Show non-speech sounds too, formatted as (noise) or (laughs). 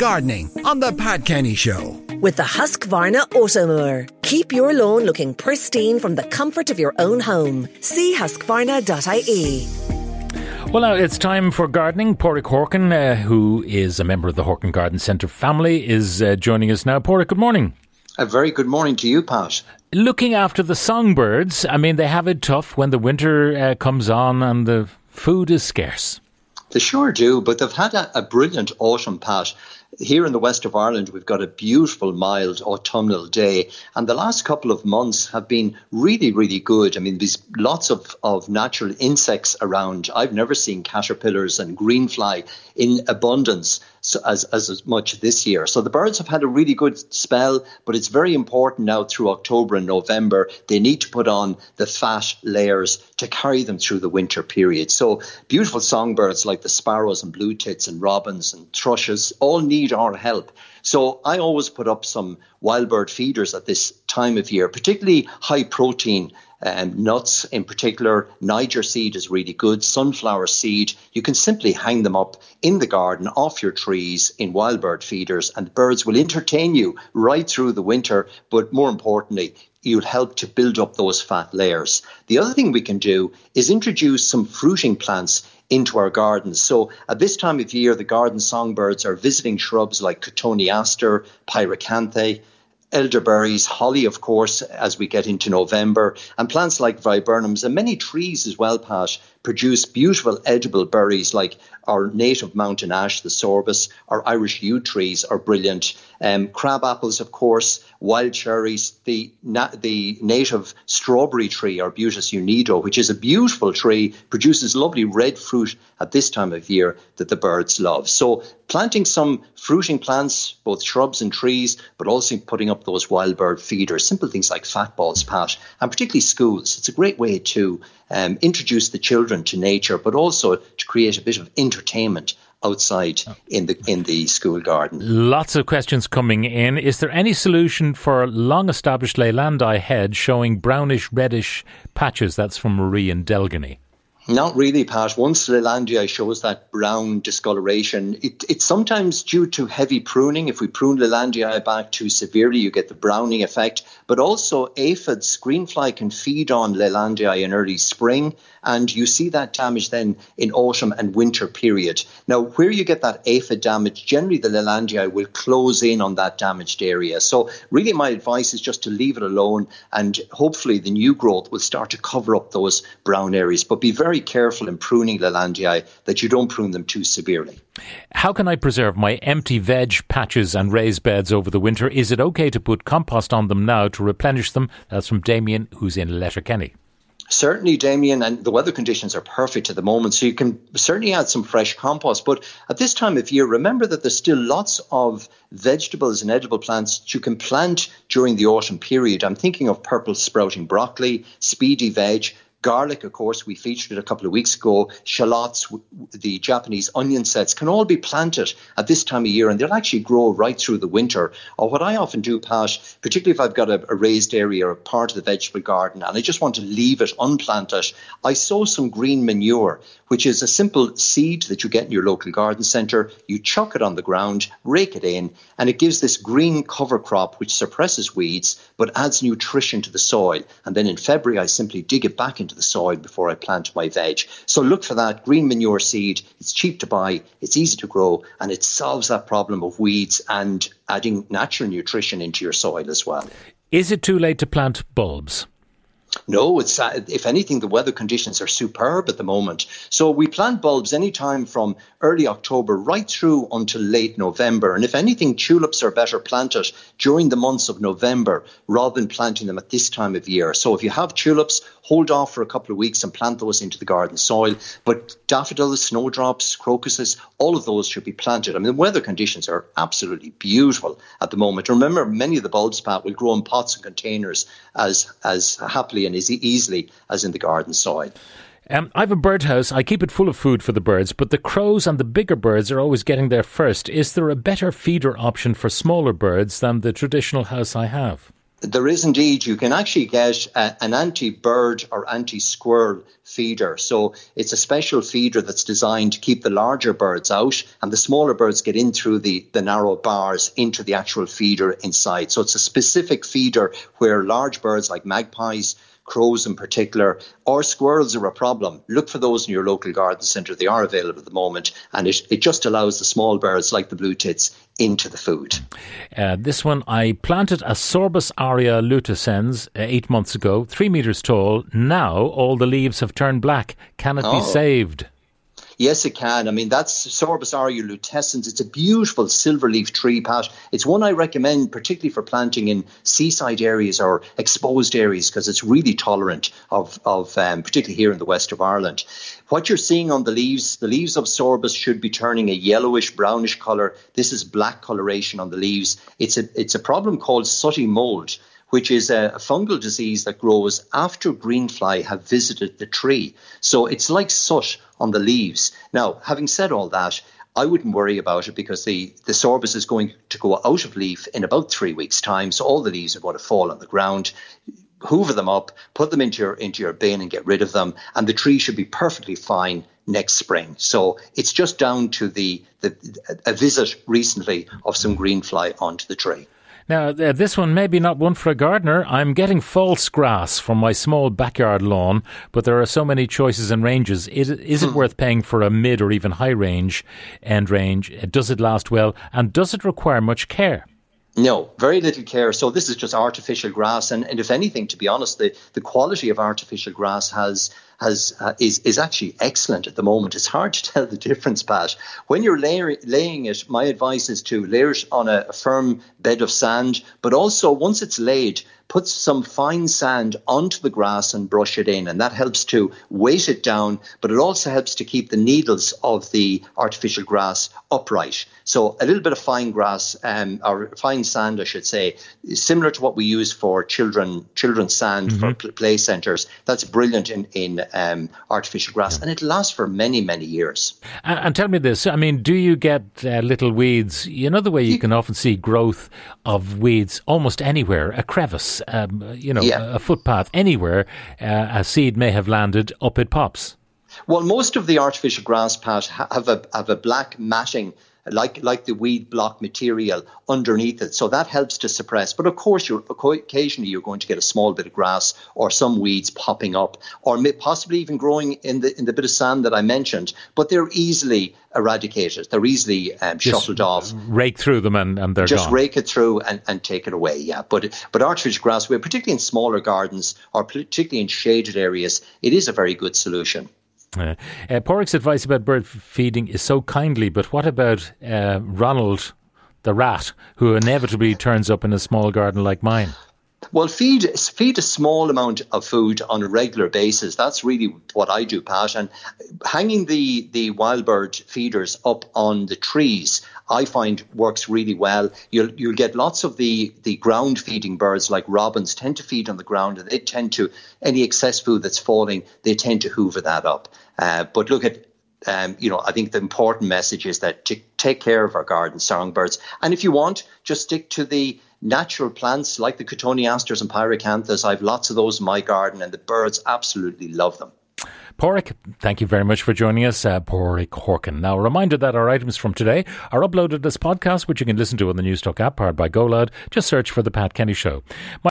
gardening on The Pat Kenny Show. With the Husqvarna Automower. Keep your lawn looking pristine from the comfort of your own home. See husqvarna.ie. Well, now it's time for gardening. Porrick Horkan, uh, who is a member of the Horkan Garden Centre family, is uh, joining us now. Porrick, good morning. A very good morning to you, Pat. Looking after the songbirds, I mean, they have it tough when the winter uh, comes on and the food is scarce. They sure do, but they've had a, a brilliant autumn, Pat here in the west of Ireland, we've got a beautiful, mild autumnal day, and the last couple of months have been really, really good. I mean, there's lots of, of natural insects around. I've never seen caterpillars and greenfly in abundance so as, as, as much this year. So the birds have had a really good spell, but it's very important now through October and November. They need to put on the fat layers to carry them through the winter period. So beautiful songbirds like the sparrows and blue tits and robins and thrushes all need our help. So I always put up some wild bird feeders at this time of year, particularly high protein um, nuts in particular. Niger seed is really good. Sunflower seed, you can simply hang them up in the garden off your trees in wild bird feeders, and the birds will entertain you right through the winter. But more importantly, you'll help to build up those fat layers. The other thing we can do is introduce some fruiting plants into our gardens. So at this time of year, the garden songbirds are visiting shrubs like cotoneaster, pyracantha, elderberries, holly, of course, as we get into November, and plants like viburnums and many trees as well, Pat, produce beautiful edible berries like our native mountain ash, the sorbus, our Irish yew trees are brilliant. Um, crab apples, of course, wild cherries, the na- the native strawberry tree, our Arbutus unedo, which is a beautiful tree, produces lovely red fruit at this time of year that the birds love. So planting some fruiting plants, both shrubs and trees, but also putting up those wild bird feeders, simple things like fat balls, Pat, and particularly schools. It's a great way to um, introduce the children to nature, but also to create a bit of entertainment outside oh. in the in the school garden. Lots of questions coming in. Is there any solution for long established Leylandii head showing brownish reddish patches? That's from Marie in Delgany. Not really, Pat. Once Leylandii shows that brown discoloration, it, it's sometimes due to heavy pruning. If we prune Leylandii back too severely, you get the browning effect. But also, aphids, greenfly can feed on Leylandii in early spring, and you see that damage then in autumn and winter period. Now, where you get that aphid damage, generally the Leylandii will close in on that damaged area. So, really, my advice is just to leave it alone, and hopefully, the new growth will start to cover up those brown areas. But be very careful in pruning Leylandii that you don't prune them too severely. How can I preserve my empty veg patches and raised beds over the winter? Is it okay to put compost on them now to replenish them? That's from Damien, who's in Letterkenny. Certainly, Damien, and the weather conditions are perfect at the moment, so you can certainly add some fresh compost. But at this time of year, remember that there's still lots of vegetables and edible plants that you can plant during the autumn period. I'm thinking of purple sprouting broccoli, speedy veg, Garlic, of course, we featured it a couple of weeks ago. Shallots, the Japanese onion sets can all be planted at this time of year and they'll actually grow right through the winter. Or what I often do, Pat, particularly if I've got a, a raised area or part of the vegetable garden and I just want to leave it unplanted, I sow some green manure, which is a simple seed that you get in your local garden centre. You chuck it on the ground, rake it in, and it gives this green cover crop which suppresses weeds but adds nutrition to the soil. And then in February, I simply dig it back into into the soil before I plant my veg. So look for that green manure seed. It's cheap to buy, it's easy to grow, and it solves that problem of weeds and adding natural nutrition into your soil as well. Is it too late to plant bulbs? No, it's uh, if anything, the weather conditions are superb at the moment. So we plant bulbs anytime from early October right through until late November. And if anything, tulips are better planted during the months of November rather than planting them at this time of year. So if you have tulips, hold off for a couple of weeks and plant those into the garden soil. But daffodils, snowdrops, crocuses, all of those should be planted. I mean, the weather conditions are absolutely beautiful at the moment. Remember, many of the bulbs, Pat, will grow in pots and containers as as happily and as easily as in the garden soil. Um, I have a birdhouse. I keep it full of food for the birds, but the crows and the bigger birds are always getting there first. Is there a better feeder option for smaller birds than the traditional house I have? There is indeed. You can actually get a, an anti bird or anti squirrel feeder. So it's a special feeder that's designed to keep the larger birds out and the smaller birds get in through the, the narrow bars into the actual feeder inside. So it's a specific feeder where large birds like magpies, crows in particular, or squirrels are a problem, look for those in your local garden centre. They are available at the moment, and it, it just allows the small birds like the blue tits into the food. Uh, this one, I planted a Sorbus aria lutescens uh, eight months ago, three metres tall. Now all the leaves have turned black. Can it oh. be saved? Yes, it can. I mean, that's Sorbus aurea lutescens. It's a beautiful silver leaf tree, Pat. It's one I recommend, particularly for planting in seaside areas or exposed areas, because it's really tolerant of, of um, particularly here in the west of Ireland. What you're seeing on the leaves, the leaves of Sorbus should be turning a yellowish, brownish colour. This is black coloration on the leaves. It's a, it's a problem called sooty mold which is a, fungal disease that grows after greenfly have visited the tree. So it's like soot on the leaves. Now, having said all that, I wouldn't worry about it because the, the sorbus is going to go out of leaf in about three weeks' time. So all the leaves are going to fall on the ground. Hoover them up, put them into your into your bin and get rid of them, and the tree should be perfectly fine next spring. So it's just down to the, the a visit recently of some greenfly onto the tree. Now, uh, this one may be not one for a gardener. I'm getting false grass from my small backyard lawn, but there are so many choices and ranges. Is, is it hmm. worth paying for a mid or even high range end range? Does it last well? And does it require much care? No, very little care. So this is just artificial grass, and, and if anything, to be honest, the, the quality of artificial grass has has uh, is is actually excellent at the moment. It's hard to (laughs) tell the difference, Pat. When you're laying it, my advice is to layer it on a, a firm bed of sand, but also once it's laid, put some fine sand onto the grass and brush it in, and that helps to weight it down, but it also helps to keep the needles of the artificial grass upright. So a little bit of fine grass, um, or fine sand, I should say, similar to what we use for children children's sand mm-hmm. for play centres. That's brilliant in in um, artificial grass, yeah. and it lasts for many many years. And, and, tell me this: I mean, do you get uh, little weeds? You know the way you can often see growth of weeds almost anywhere, a crevice um, you know, yeah. a, a, footpath, anywhere uh, a seed may have landed, up it pops. Well, most of the artificial grass patch have a have a black matting like like the weed block material underneath it. So that helps to suppress. But of course, you're occasionally you're going to get a small bit of grass or some weeds popping up, or possibly even growing in the in the bit of sand that I mentioned. But they're easily eradicated. They're easily um, shuffled off. Rake through them and, and they're just gone. rake it through and, and take it away. Yeah, but but artificial grass, particularly in smaller gardens or particularly in shaded areas, it is a very good solution. Uh, uh, Porrick's advice about bird feeding is so kindly, but what about uh, Ronald the rat, who inevitably turns up in a small garden like mine? Well, feed feed a small amount of food on a regular basis. That's really what I do, Pat. And hanging the the wild bird feeders up on the trees, I find works really well. You'll you'll get lots of the the ground feeding birds like robins tend to feed on the ground, and they tend to any excess food that's falling, they tend to hoover that up. Uh, but look at um, you know, I think the important message is that to take care of our garden songbirds. And if you want, just stick to the natural plants like the cotoneasters and pyracanthus. I have lots of those in my garden, and the birds absolutely love them. Porik, thank you very much for joining us, uh, Porrick Horkan. Now, a reminder that our items from today are uploaded as podcasts, which you can listen to on the Newstalk app powered by GoLoud. Just search for The Pat Kenny Show. My